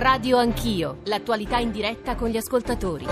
Radio Anch'io, l'attualità in diretta con gli ascoltatori.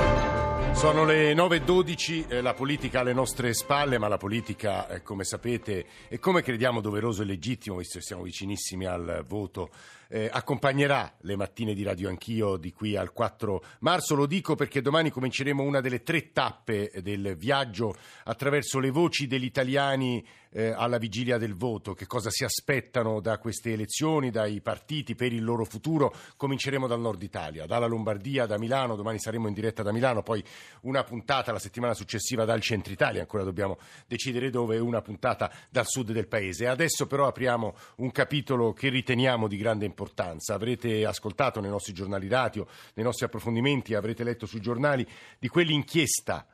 Sono le 9.12, eh, la politica alle nostre spalle, ma la politica, eh, come sapete, e come crediamo doveroso e legittimo, visto che siamo vicinissimi al voto, eh, accompagnerà le mattine di Radio Anch'io di qui al 4 marzo. Lo dico perché domani cominceremo una delle tre tappe del viaggio attraverso le voci degli italiani eh, alla vigilia del voto, che cosa si aspettano da queste elezioni, dai partiti per il loro futuro. Cominceremo dal nord Italia, dalla Lombardia, da Milano, domani saremo in diretta da Milano, poi una puntata la settimana successiva dal centro Italia, ancora dobbiamo decidere dove, una puntata dal sud del paese. Adesso però apriamo un capitolo che riteniamo di grande importanza importanza. Avrete ascoltato nei nostri giornali radio, nei nostri approfondimenti, avrete letto sui giornali di quell'inchiesta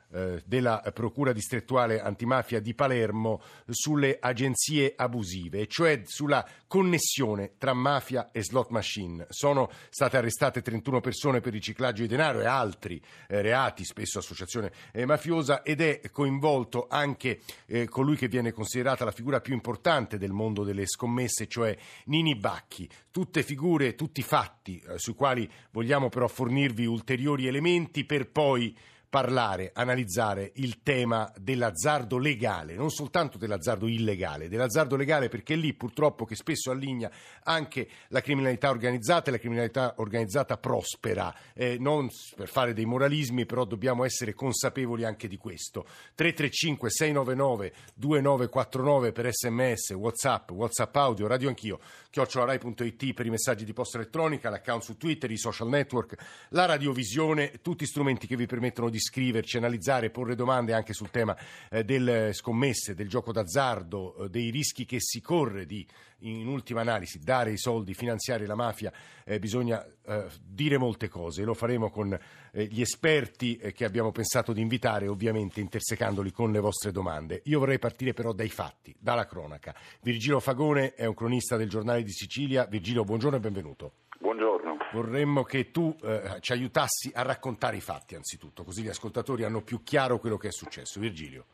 della Procura distrettuale antimafia di Palermo sulle agenzie abusive, cioè sulla connessione tra mafia e slot machine. Sono state arrestate 31 persone per riciclaggio di denaro e altri eh, reati, spesso associazione eh, mafiosa, ed è coinvolto anche eh, colui che viene considerata la figura più importante del mondo delle scommesse, cioè Nini Bacchi. Tutte figure, tutti fatti eh, sui quali vogliamo però fornirvi ulteriori elementi per poi parlare, analizzare il tema dell'azzardo legale, non soltanto dell'azzardo illegale, dell'azzardo legale perché è lì purtroppo che spesso alligna anche la criminalità organizzata e la criminalità organizzata prospera, eh, non per fare dei moralismi, però dobbiamo essere consapevoli anche di questo. 335 699 2949 per sms, whatsapp, whatsapp audio, radio anch'io, chiocciolarai.it per i messaggi di posta elettronica, l'account su Twitter, i social network, la radiovisione, tutti strumenti che vi permettono di scriverci, analizzare, porre domande anche sul tema eh, delle scommesse, del gioco d'azzardo, eh, dei rischi che si corre di, in ultima analisi, dare i soldi, finanziare la mafia, eh, bisogna eh, dire molte cose. Lo faremo con eh, gli esperti eh, che abbiamo pensato di invitare, ovviamente intersecandoli con le vostre domande. Io vorrei partire però dai fatti, dalla cronaca. Virgilio Fagone è un cronista del giornale di Sicilia. Virgilio, buongiorno e benvenuto. Buongiorno. Vorremmo che tu eh, ci aiutassi a raccontare i fatti anzitutto, così gli ascoltatori hanno più chiaro quello che è successo. Virgilio.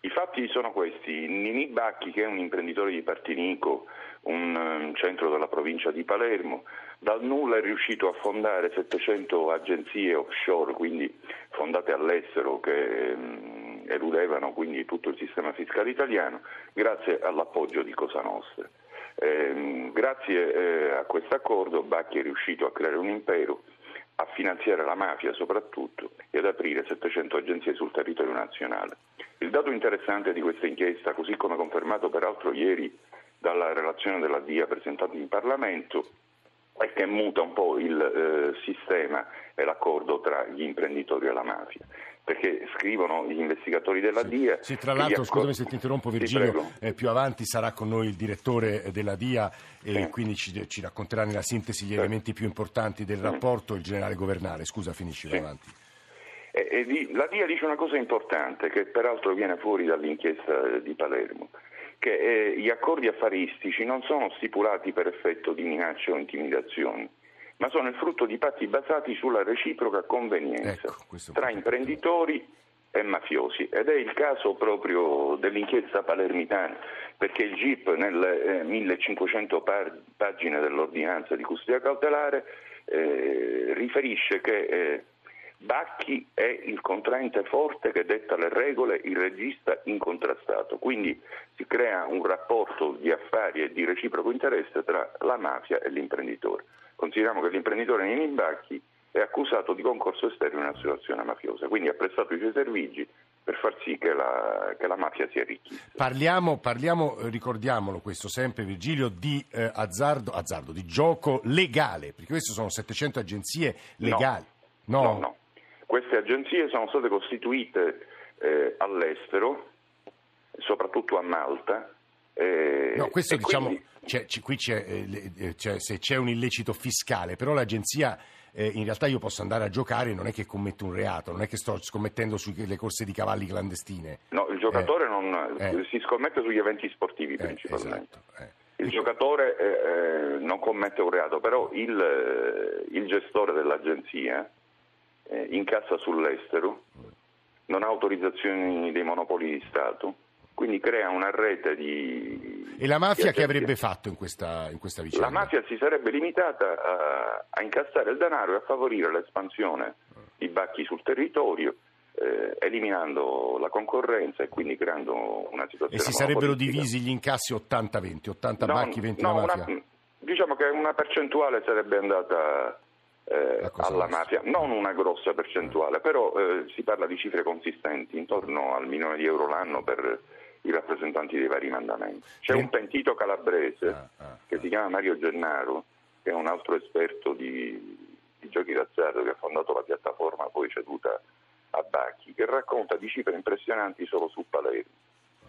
I fatti sono questi. Nini Bacchi, che è un imprenditore di Partinico, un, um, centro della provincia di Palermo, dal nulla è riuscito a fondare 700 agenzie offshore, quindi fondate all'estero, che um, eludevano quindi tutto il sistema fiscale italiano, grazie all'appoggio di Cosa Nostra. Eh, grazie eh, a questo accordo Bacchi è riuscito a creare un impero, a finanziare la mafia soprattutto e ad aprire 700 agenzie sul territorio nazionale. Il dato interessante di questa inchiesta, così come confermato peraltro ieri dalla relazione della DIA presentata in Parlamento, è che muta un po' il eh, sistema e l'accordo tra gli imprenditori e la mafia perché scrivono gli investigatori della sì. DIA. Sì, tra l'altro, scusami se ti interrompo Virgilio, eh, più avanti sarà con noi il direttore della DIA e sì. quindi ci, ci, racconterà nella sintesi gli sì. elementi più importanti del rapporto, il generale governale. Scusa, finisci, vai avanti. E, e, la DIA dice una cosa importante che peraltro viene fuori dall'inchiesta di Palermo che eh, gli accordi affaristici non sono stipulati per effetto di minacce o intimidazioni, ma sono il frutto di patti basati sulla reciproca convenienza ecco, tra imprenditori e mafiosi. Ed è il caso proprio dell'inchiesta palermitana perché il GIP nelle eh, 1500 par- pagine dell'ordinanza di custodia cautelare eh, riferisce che eh, Bacchi è il contraente forte che detta le regole, il regista incontrastato, quindi si crea un rapporto di affari e di reciproco interesse tra la mafia e l'imprenditore. Consideriamo che l'imprenditore Nini Bacchi è accusato di concorso esterno in una situazione mafiosa, quindi ha prestato i suoi servigi per far sì che la, che la mafia si arricchisse. Parliamo, parliamo, ricordiamolo questo sempre Virgilio, di eh, azzardo, azzardo, di gioco legale, perché queste sono 700 agenzie legali. no. no. no. Queste agenzie sono state costituite eh, all'estero, soprattutto a Malta. Eh, no, questo diciamo, quindi... c'è, c'è, qui c'è, eh, c'è, se c'è un illecito fiscale, però l'agenzia eh, in realtà io posso andare a giocare, non è che commetto un reato, non è che sto scommettendo sulle corse di cavalli clandestine. No, il giocatore eh, non, eh. si scommette sugli eventi sportivi principalmente. Esatto, il giocatore non commette un reato, però il, il gestore dell'agenzia eh, incassa sull'estero, non ha autorizzazioni dei monopoli di Stato, quindi crea una rete di... E la mafia che avrebbe fatto in questa, in questa vicenda? La mafia si sarebbe limitata a, a incassare il denaro e a favorire l'espansione di bacchi sul territorio, eh, eliminando la concorrenza e quindi creando una situazione... E si sarebbero divisi gli incassi 80-20, 80 no, bacchi, 20 no, la mafia? Una, diciamo che una percentuale sarebbe andata eh, alla mafia, non una grossa percentuale, però eh, si parla di cifre consistenti, intorno al milione di euro l'anno per i rappresentanti dei vari mandamenti. C'è un pentito calabrese ah, ah, che si chiama Mario Gennaro, che è un altro esperto di, di giochi d'azzardo che ha fondato la piattaforma poi ceduta a Bacchi, che racconta di cifre impressionanti solo su Palermo.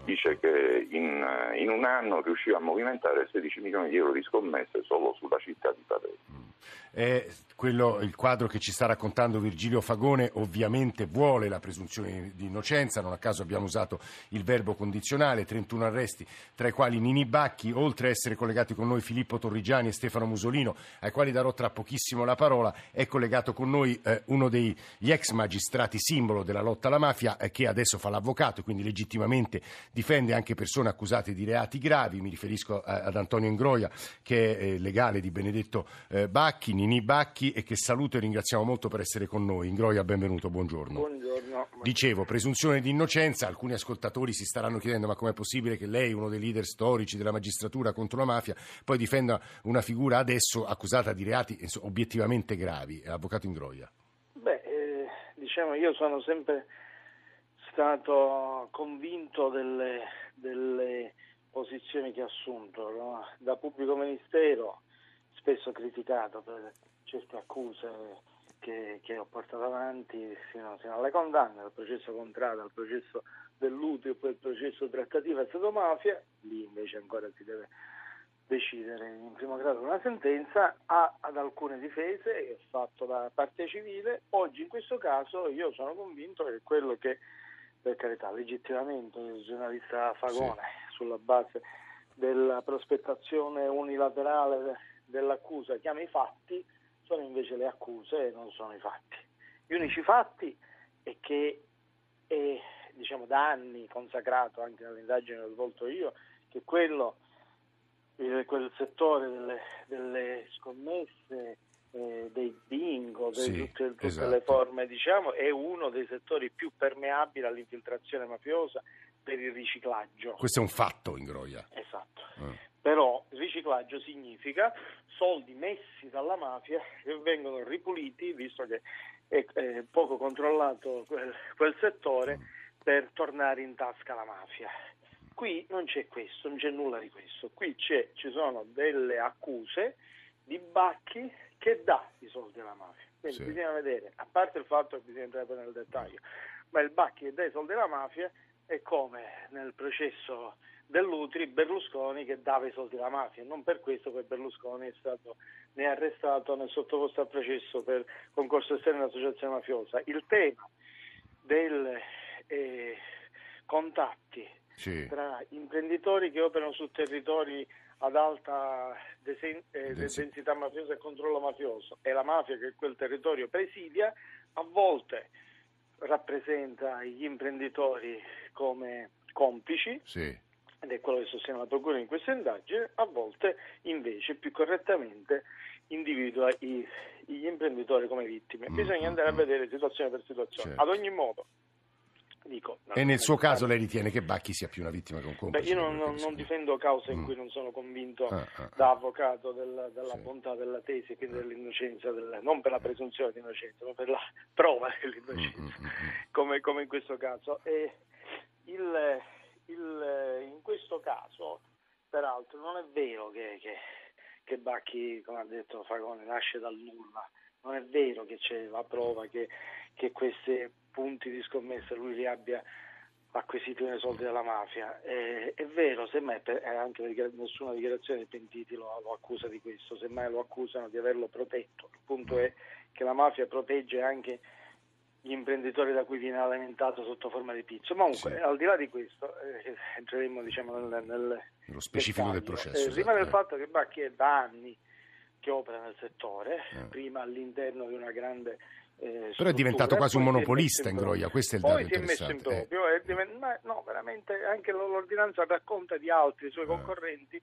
Dice che in, in, un anno riusciva a movimentare 16 milioni di euro di scommesse solo sulla città di Palermo. È quello, il quadro che ci sta raccontando Virgilio Fagone ovviamente vuole la presunzione di innocenza, non a caso abbiamo usato il verbo condizionale, 31 arresti, tra i quali Nini Bacchi, oltre a essere collegati con noi Filippo Torrigiani e Stefano Musolino, ai quali darò tra pochissimo la parola, è collegato con noi eh, uno degli ex magistrati simbolo della lotta alla mafia eh, che adesso fa l'avvocato e quindi legittimamente difende anche persone accusate di reati gravi, mi riferisco a, ad Antonio Ingroia che è eh, legale di Benedetto eh, Bacchi, Nini Bacchi e che saluto e ringraziamo molto per essere con noi. Ingroia, benvenuto, buongiorno. Buongiorno. Dicevo, presunzione di innocenza, alcuni ascoltatori si staranno chiedendo ma com'è possibile che lei, uno dei leader storici della magistratura contro la mafia, poi difenda una figura adesso accusata di reati obiettivamente gravi, avvocato Ingroia. Beh, eh, diciamo, io sono sempre stato convinto delle, delle posizioni che ha assunto, no? da pubblico ministero spesso criticato per certe accuse che, che ho portato avanti fino, fino, alle condanne, dal processo contrario al processo dell'utile, poi il processo trattativa Stato-mafia, lì invece ancora si deve decidere in primo grado una sentenza, ha ad alcune difese che ho fatto da parte civile. Oggi in questo caso io sono convinto che quello che, per carità, legittimamente il giornalista Fagone, sì. sulla base della prospettazione unilaterale dell'accusa chiama i fatti, sono invece le accuse e non sono i fatti. Gli unici fatti è che è diciamo, da anni consacrato anche nell'indagine che ho svolto io, che quello, quel settore delle, delle scommesse, eh, dei bingo, sì, tutte, tutte esatto. le forme, diciamo, è uno dei settori più permeabili all'infiltrazione mafiosa per il riciclaggio. Questo è un fatto, Ingroia. Esatto. Eh. Però il riciclaggio significa soldi messi dalla mafia che vengono ripuliti, visto che è, è poco controllato quel, quel settore, per tornare in tasca alla mafia. Qui non c'è questo, non c'è nulla di questo. Qui ci sono delle accuse di Bacchi che dà i soldi alla mafia. Quindi sì. bisogna vedere, a parte il fatto che bisogna entrare nel dettaglio, ma il Bacchi che dà i soldi alla mafia è come nel processo dell'Utri Berlusconi che dava i soldi alla mafia. Non per questo poi Berlusconi è stato né arrestato né sottoposto a processo per concorso esterno all'associazione mafiosa. Il tema dei eh, contatti sì. tra imprenditori che operano su territori ad alta desen- eh, densità mafiosa e controllo mafioso e la mafia che quel territorio presidia, a volte rappresenta gli imprenditori come complici sì ed è quello che sostiene la Procura in questa indagine, a volte invece più correttamente individua i, gli imprenditori come vittime. Mm, Bisogna andare a mm, mm. vedere situazione per situazione. Certo. Ad ogni modo, dico... E nel suo caso lei ritiene che Bacchi sia più una vittima che un complice? Beh, io non, non, non difendo cause in cui non sono convinto ah, ah, da avvocato della, della sì. bontà della tesi, quindi ah. dell'innocenza, del, non per la presunzione di innocenza, ma per la prova dell'innocenza, mm, mm, come, come, in questo caso. E il il, in questo caso, peraltro, non è vero che, che, che Bacchi, come ha detto Fagone, nasce dal nulla. Non è vero che c'è la prova che, che questi punti di scommessa lui li abbia acquisiti nei soldi della mafia. È, è vero, semmai per, anche nessuna dichiarazione dei pentiti lo, lo, accusa di questo, semmai lo accusano di averlo protetto. Il punto è che la mafia protegge anche gli imprenditori da cui viene alimentato sotto forma di pizzo. Comunque, sì. al di là di questo, eh, entreremo diciamo, nel, nel, nello specifico del processo. Eh, rimane esatto, il eh. fatto che Bacchi è da anni che opera nel settore, eh. prima all'interno di una grande eh, Però è diventato quasi un Poi monopolista in. Groia, questo è il Poi dato si è messo in interessante. eh. proprio, è diven- ma no, veramente anche l'ordinanza racconta di altri Eh. suoi concorrenti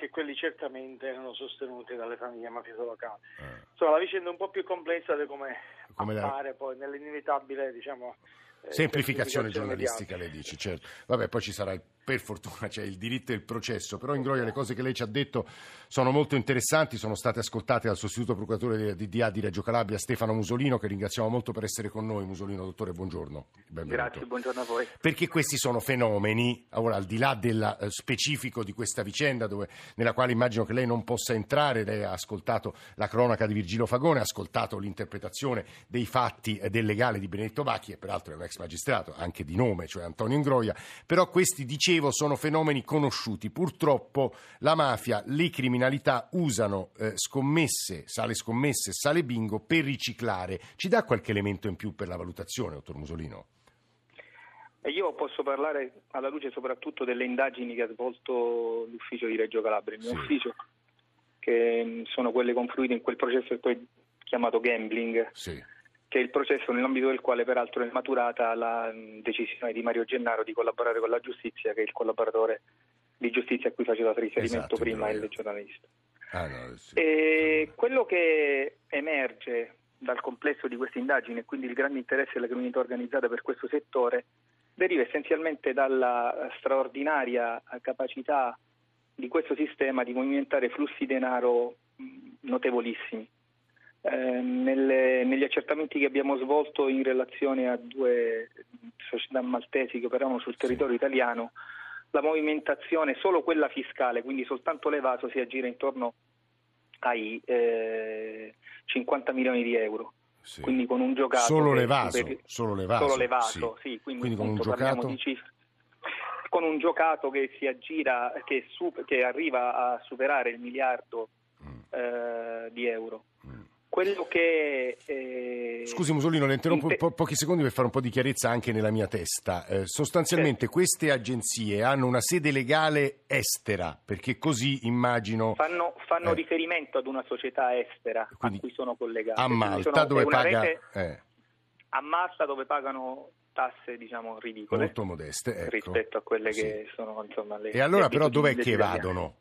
che quelli certamente erano sostenuti dalle famiglie mafiose locali. Eh. Insomma, la vicenda è un po' più complessa di come, Come la- appare poi nell'inevitabile, diciamo, eh, Semplificazione giornalistica, lei dice, certo. Vabbè, poi ci sarà, il- per fortuna, c'è il diritto e il processo, però in Groia le cose che lei ci ha detto sono molto interessanti, sono state ascoltate dal sostituto procuratore di DDA di Reggio Calabria, Stefano Musolino, che ringraziamo molto per essere con noi. Musolino, dottore, buongiorno. Benvenuto. Grazie, buongiorno a voi. Perché questi sono fenomeni, ora al di là del eh, specifico di questa vicenda, dove- nella quale immagino che lei non possa entrare, lei ha ascoltato la cronaca di Virgilio Fagone, ha ascoltato l'interpretazione dei fatti del legale di Benedetto Bacchi, e peraltro è un ex magistrato, anche di nome, cioè Antonio Ingroia, però questi, dicevo, sono fenomeni conosciuti. Purtroppo la mafia, le criminalità usano eh, scommesse, sale scommesse, sale bingo per riciclare. Ci dà qualche elemento in più per la valutazione, dottor Musolino? Io posso parlare alla luce soprattutto delle indagini che ha svolto l'ufficio di Reggio Calabria, il mio Sì. ufficio, che mh, sono quelle confluite in quel processo che poi chiamato gambling, Sì. Che è il processo nell'ambito del quale peraltro è maturata la decisione di Mario Gennaro di collaborare con la giustizia, che è il collaboratore di giustizia a cui faceva riferimento Esatto, prima il giornalista. Ah, no, sì. E quello che emerge dal complesso di queste indagini e quindi il grande interesse della criminalità organizzata per questo settore deriva essenzialmente dalla straordinaria capacità di questo sistema di movimentare flussi denaro notevolissimi. Eh, nelle- negli accertamenti che abbiamo svolto in relazione a due società maltesi che operavano sul territorio italiano, la movimentazione, solo quella fiscale, quindi soltanto l'evaso, si aggira intorno ai eh, 50 milioni di euro. Sì. Quindi con un giocato Solo l'evaso, superi- solo l'evaso, solo l'evaso, sì. sì. quindi, Quindi con un giocato? di cifre- con un giocato che si aggira, che, su- che arriva a superare il miliardo Mm, eh, di euro. mm. Quello che eh, Scusi Musolino, le interrompo inte- po- pochi secondi per fare un po' di chiarezza anche nella mia testa. Eh, sostanzialmente Certo. queste agenzie hanno una sede legale estera, perché così immagino fanno, fanno Eh. riferimento ad una società estera Quindi a cui sono collegate. a Quindi Malta sono- dove paga rete eh, a Malta dove pagano tasse diciamo ridicole molto modeste. ecco. rispetto a quelle Sì. che sono insomma le E allora le però dov'è che evadono?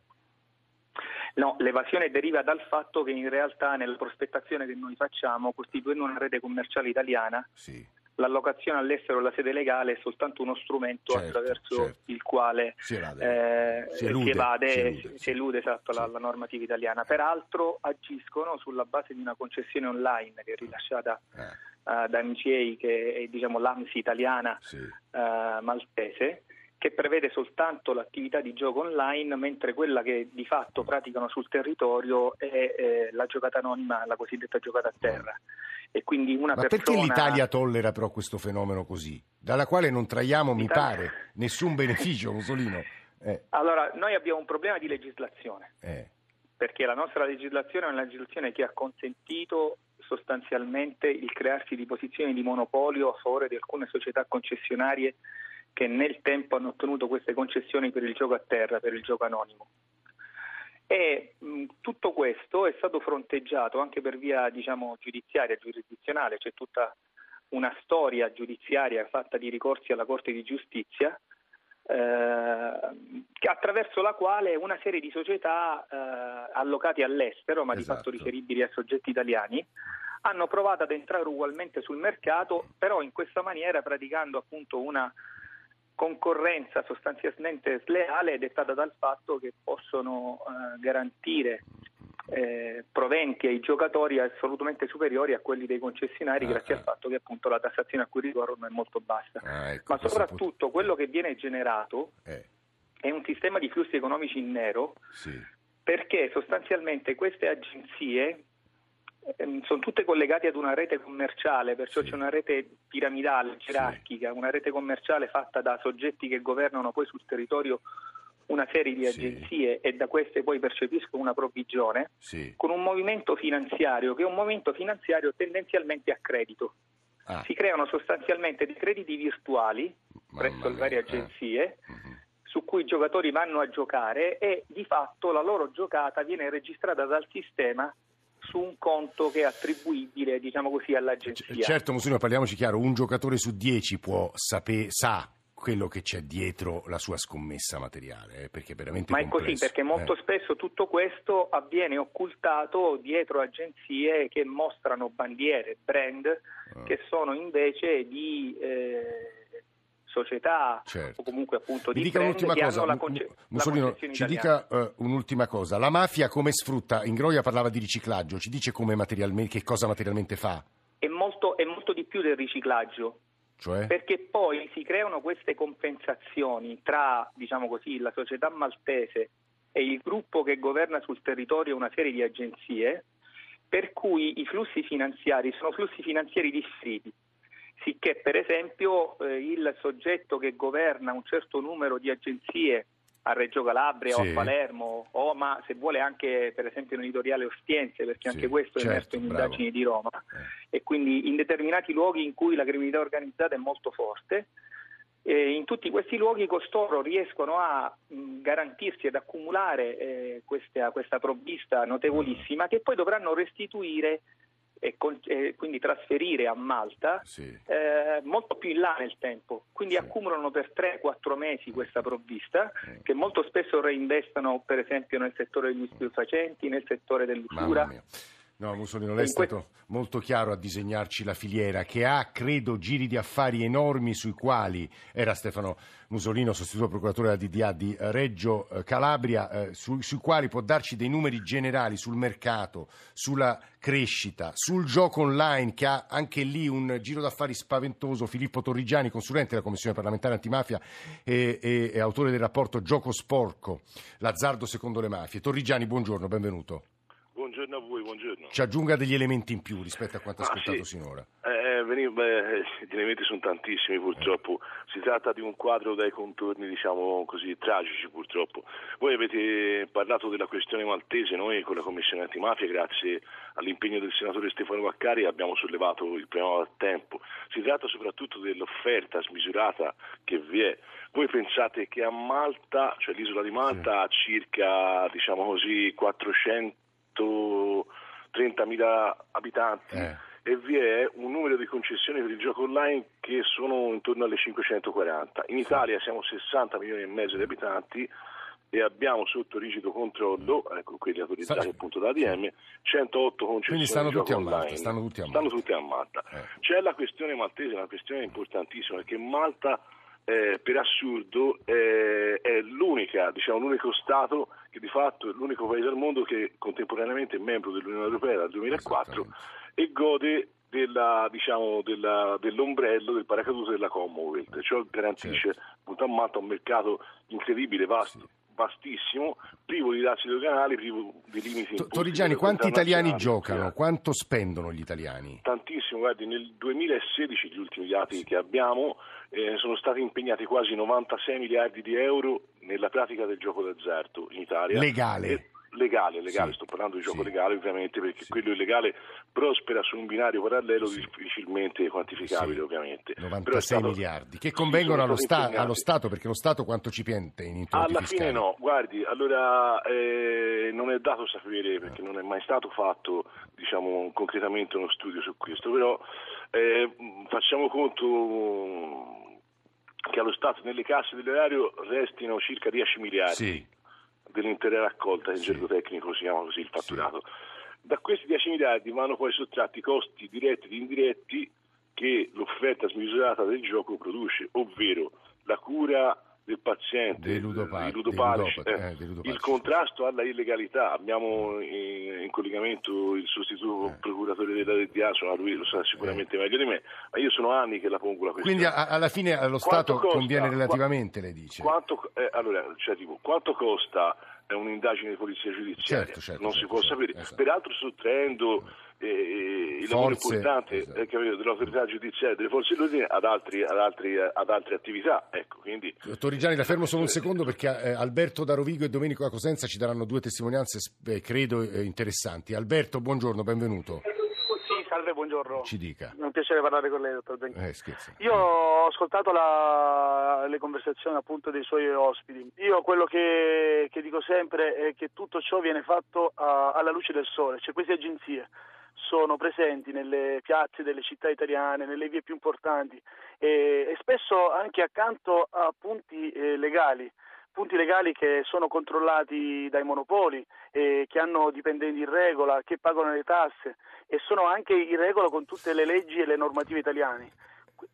No, l'evasione deriva dal fatto che in realtà nella prospettazione che noi facciamo, costituendo una rete commerciale italiana, Sì, l'allocazione all'estero della sede legale è soltanto uno strumento Certo, attraverso certo. il quale si evade. eh, Si elude, si evade, si elude, si elude, esatto, la, la normativa italiana. Peraltro agiscono sulla base di una concessione online che è rilasciata Eh, eh, da MCA, che è diciamo, l'AMSI italiana eh, maltese, che prevede soltanto l'attività di gioco online, mentre quella che di fatto praticano sul territorio è eh, la giocata anonima, la cosiddetta giocata a terra. E quindi una Ma persona... perché l'Italia tollera però questo fenomeno così? Dalla quale non traiamo, mi L'Italia- pare, nessun beneficio, Musolino. Eh, Allora, noi abbiamo un problema di legislazione. eh, perché la nostra legislazione è una legislazione che ha consentito sostanzialmente il crearsi di posizioni di monopolio a favore di alcune società concessionarie che nel tempo hanno ottenuto queste concessioni per il gioco a terra, per il gioco anonimo. E mh, tutto questo è stato fronteggiato anche per via diciamo, giudiziaria, giurisdizionale, c'è tutta una storia giudiziaria fatta di ricorsi alla Corte di Giustizia eh, che- attraverso la quale una serie di società eh, allocate all'estero, ma di Esatto. fatto riferibili a soggetti italiani, hanno provato ad entrare ugualmente sul mercato, però in questa maniera praticando appunto una concorrenza sostanzialmente sleale dettata dal fatto che possono eh, garantire eh, proventi ai giocatori assolutamente superiori a quelli dei concessionari Ah, grazie ah. al fatto che appunto la tassazione a cui ricorrono è molto bassa. ah, ecco, Ma soprattutto quello che viene generato eh, è un sistema di flussi economici in nero sì, perché sostanzialmente queste agenzie sono tutte collegate ad una rete commerciale, perciò Sì. c'è una rete piramidale, gerarchica, una rete commerciale fatta da soggetti che governano poi sul territorio una serie di Sì. agenzie e da queste poi percepiscono una provvigione sì. con un movimento finanziario che è un movimento finanziario tendenzialmente a credito. Ah, Si creano sostanzialmente dei crediti virtuali mamma presso le varie eh. agenzie Mhm. su cui i giocatori vanno a giocare e di fatto la loro giocata viene registrata dal sistema su un conto che è attribuibile, diciamo così, all'agenzia. C- certo, Mussolino, parliamoci chiaro, un giocatore su dieci può sapere, sa quello che c'è dietro la sua scommessa materiale, eh, perché veramente Ma è complesso. così, perché molto eh. spesso tutto questo avviene occultato dietro agenzie che mostrano bandiere, brand, Ah. che sono invece di eh, società Certo. o comunque appunto di dica un'ultima che cosa, hanno la, conce- Mussolino, ci italiana. dica eh, un'ultima cosa. La mafia come sfrutta? Ingroia parlava di riciclaggio, ci dice come materialmente, che cosa materialmente fa? È molto, è molto di più del riciclaggio. Cioè? Perché poi si creano queste compensazioni tra, diciamo così, la società maltese e il gruppo che governa sul territorio una serie di agenzie, per cui i flussi finanziari sono flussi finanziari differiti. Sicché, per esempio, eh, il soggetto che governa un certo numero di agenzie a Reggio Calabria o Sì. a Palermo, o ma se vuole anche per esempio in editoriale Ostiense, perché Sì, anche questo è certo, emerso in bravo. indagini di Roma, Eh. e quindi in determinati luoghi in cui la criminalità organizzata è molto forte, eh, in tutti questi luoghi costoro riescono a mh, garantirsi ed accumulare eh, questa, questa provvista notevolissima che poi dovranno restituire e, con- e quindi trasferire a Malta Sì. eh, molto più in là nel tempo. Quindi Sì. accumulano per 3-4 mesi questa provvista Mm. che molto spesso reinvestono per esempio nel settore degli stupefacenti, nel settore dell'usura. No, Mussolino, lei è stato molto chiaro a disegnarci la filiera che ha, credo, giri di affari enormi sui quali era Stefano Musolino, sostituto procuratore della DDA di Reggio eh, Calabria, eh, su- sui quali può darci dei numeri generali sul mercato, sulla crescita, sul gioco online che ha anche lì un giro d'affari spaventoso. Filippo Torrigiani, consulente della Commissione parlamentare antimafia e, e- e autore del rapporto Gioco Sporco, l'azzardo secondo le mafie. Torrigiani, buongiorno, benvenuto. Buongiorno a voi, buongiorno. ci aggiunga degli elementi in più rispetto a quanto Ah, ascoltato sì. sinora. Eh, veni- beh, gli elementi sono tantissimi purtroppo, si tratta di un quadro dai contorni diciamo così tragici purtroppo. Voi avete parlato della questione maltese, noi con la Commissione antimafia grazie all'impegno del senatore Stefano Vaccari abbiamo sollevato il problema da tempo. Si tratta soprattutto dell'offerta smisurata che vi è. Voi pensate che a Malta, cioè l'isola di Malta, ha circa diciamo così 430.000 abitanti Eh. e vi è un numero di concessioni per il gioco online che sono intorno alle 540. In Italia siamo 60 milioni e mezzo di abitanti e abbiamo sotto rigido controllo, ecco quelli autorizzati Sta- appunto da ADM, 108 concessioni Quindi stanno tutti a Malta, stanno tutti a Stanno Malta. tutti a Malta. Eh. C'è la questione maltese, una questione importantissima, perché Malta eh, per assurdo eh, è l'unica, diciamo, l'unico Stato che di fatto è l'unico paese al mondo che contemporaneamente è membro dell'Unione Europea dal 2004 e gode della, diciamo, della- dell'ombrello del paracadute della Commonwealth, ciò garantisce appunto a Malta un mercato incredibile, vasto, vastissimo, privo di dazi doganali, privo di limiti imposti Torrigiani, quanti italiani giocano? Quanto spendono gli italiani? Tantissimo, guardi, nel 2016 gli ultimi dati che abbiamo eh, sono stati impegnati quasi 96 miliardi di euro nella pratica del gioco d'azzardo in Italia. Legale. E- legale, legale, Sì. sto parlando di gioco Sì. legale ovviamente perché Sì. quello illegale prospera su un binario parallelo difficilmente quantificabile ovviamente. Però è 96 stato- miliardi che convengono allo, sta- allo Stato perché lo Stato quanto ci piante in introiti Alla fiscali? fine no, guardi, allora eh, non è dato sapere perché non è mai stato fatto diciamo, concretamente uno studio su questo, però eh, facciamo conto che allo Stato nelle casse dell'erario restino circa 10 miliardi Sì, dell'intera raccolta, in gergo tecnico si chiama così il fatturato. Da questi 10 miliardi vanno poi sottratti i costi diretti ed indiretti che l'offerta smisurata del gioco produce, ovvero la cura del paziente, Dei ludopatici, ludopati, eh, eh, ludopatici. il contrasto alla illegalità. Abbiamo in, in collegamento il sostituto Eh. procuratore della DDA, insomma, lui lo sa sicuramente meglio di me, ma io sono anni che la pongo la questione. quindi a- alla fine allo Stato costa? conviene Qua- relativamente, lei dice. Quanto, eh, allora, cioè, tipo, quanto costa eh, un'indagine di polizia giudiziaria? Certo, certo, non si certo, può certo, sapere. esatto. Peraltro sottraendo eh, il lavoro Forze, importante esatto. eh, capito, dell'autorità giudiziaria e delle forze dell'ordine ad, altri- ad, altri- ad altre attività. Ecco, quindi, Torrigiani, la fermo solo un secondo perché eh, Alberto da Rovigo e Domenico da Cosenza ci daranno due testimonianze, eh, credo, eh, interessanti. Alberto, buongiorno, benvenuto. Salve, buongiorno. Ci dica. È un piacere parlare con lei, dottor Zanchini. Eh, scherzo. Io ho ascoltato la- le conversazioni appunto dei suoi ospiti. Io quello che, che dico sempre è che tutto ciò viene fatto a- alla luce del sole, cioè queste agenzie sono presenti nelle piazze delle città italiane, nelle vie più importanti e, e spesso anche accanto a punti eh, legali punti legali che sono controllati dai monopoli, eh, che hanno dipendenti in regola, che pagano le tasse e sono anche in regola con tutte le leggi e le normative italiane.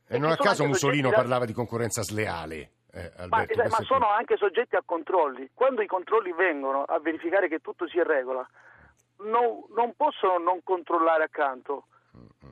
E non a caso Mussolino da- parlava di concorrenza sleale. eh, Ma, Alberto, ma è sono anche soggetti a controlli. Quando i controlli vengono a verificare che tutto sia in regola, non, non possono non controllare accanto.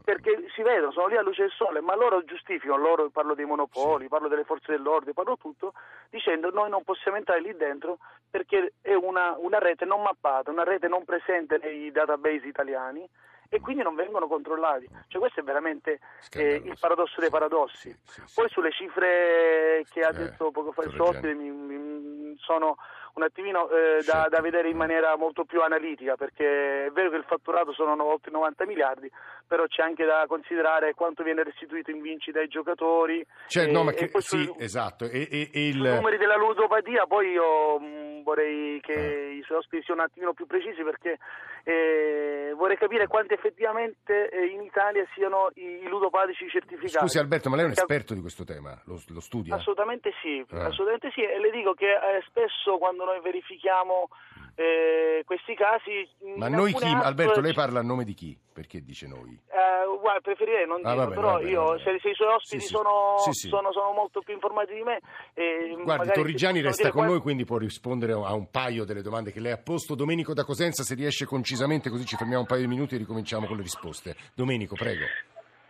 Perché si vedono, sono lì a luce del sole, ma loro giustificano, loro parlo dei monopoli, parlo delle forze dell'ordine, parlo tutto, dicendo noi non possiamo entrare lì dentro perché è una, una rete non mappata, una rete non presente nei database italiani e quindi non vengono controllati. Cioè questo è veramente eh, il paradosso dei paradossi. Sì, sì, sì. Poi sulle cifre che ha detto poco fa il mi- sono un attimino eh, da, da vedere in maniera molto più analitica perché è vero che il fatturato sono no- oltre 90 miliardi, però c'è anche da considerare quanto viene restituito in vincita ai giocatori. Cioè, e- no, ma che- sì, sui- esatto. E, e- e il... sui numeri della ludopatia poi io mh, vorrei che Eh. i suoi ospiti siano un attimino più precisi perché eh, vorrei capire quanti effettivamente eh, in Italia siano i, i ludopatici certificati. Scusi Alberto, ma lei è un esperto di questo tema? Lo, lo studia? Assolutamente sì, Eh. assolutamente sì, e le dico che eh, spesso quando noi verifichiamo eh, questi casi... Ma noi chi? app- Alberto, lei parla a nome di chi? Perché dice noi? Eh, guarda, preferirei non Ah, dirlo, vabbè, però vabbè, io, vabbè. Se, se i suoi ospiti Sì. Sono, Sì. Sono, sono molto più informati di me... eh, Guardi, Torrigiani resta con qual- noi, quindi può rispondere a un paio delle domande che lei ha posto. Domenico da Cosenza, se riesce concisamente, così ci fermiamo un paio di minuti e ricominciamo con le risposte. Domenico, prego.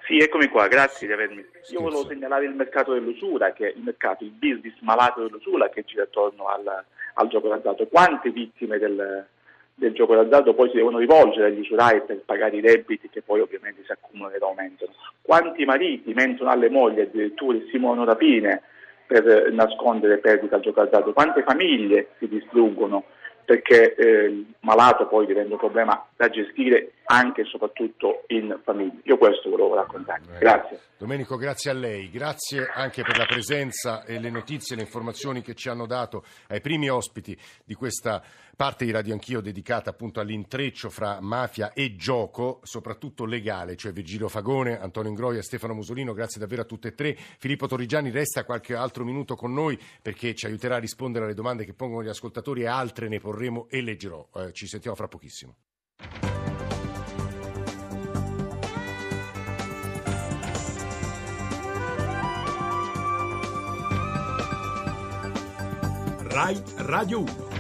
Sì, eccomi qua, grazie di avermi. Scherzo. Io volevo segnalare il mercato dell'usura, che è il mercato, il business malato dell'usura che gira attorno al, al gioco d'azzardo. Quante vittime del, del gioco d'azzardo poi si devono rivolgere agli usurai per pagare i debiti che poi ovviamente si accumulano ed aumentano? Quanti mariti mentono alle mogli addirittura simulano rapine per nascondere perdite al gioco d'azzardo? Quante famiglie si distruggono? perché eh, il malato poi diventa un problema da gestire anche e soprattutto in famiglia. Io questo volevo raccontare. Grazie. Domenico, grazie a lei, grazie anche per la presenza e le notizie, le informazioni che ci hanno dato ai primi ospiti di questa parte di Radio Anch'io dedicata appunto all'intreccio fra mafia e gioco, soprattutto legale, cioè Virgilio Fagone, Antonio Ingroia e Stefano Musolino, grazie davvero a tutte e tre. Filippo Torrigiani resta qualche altro minuto con noi perché ci aiuterà a rispondere alle domande che pongono gli ascoltatori e altre ne porremo e leggerò. Eh, ci sentiamo fra pochissimo. Rai Radio 1.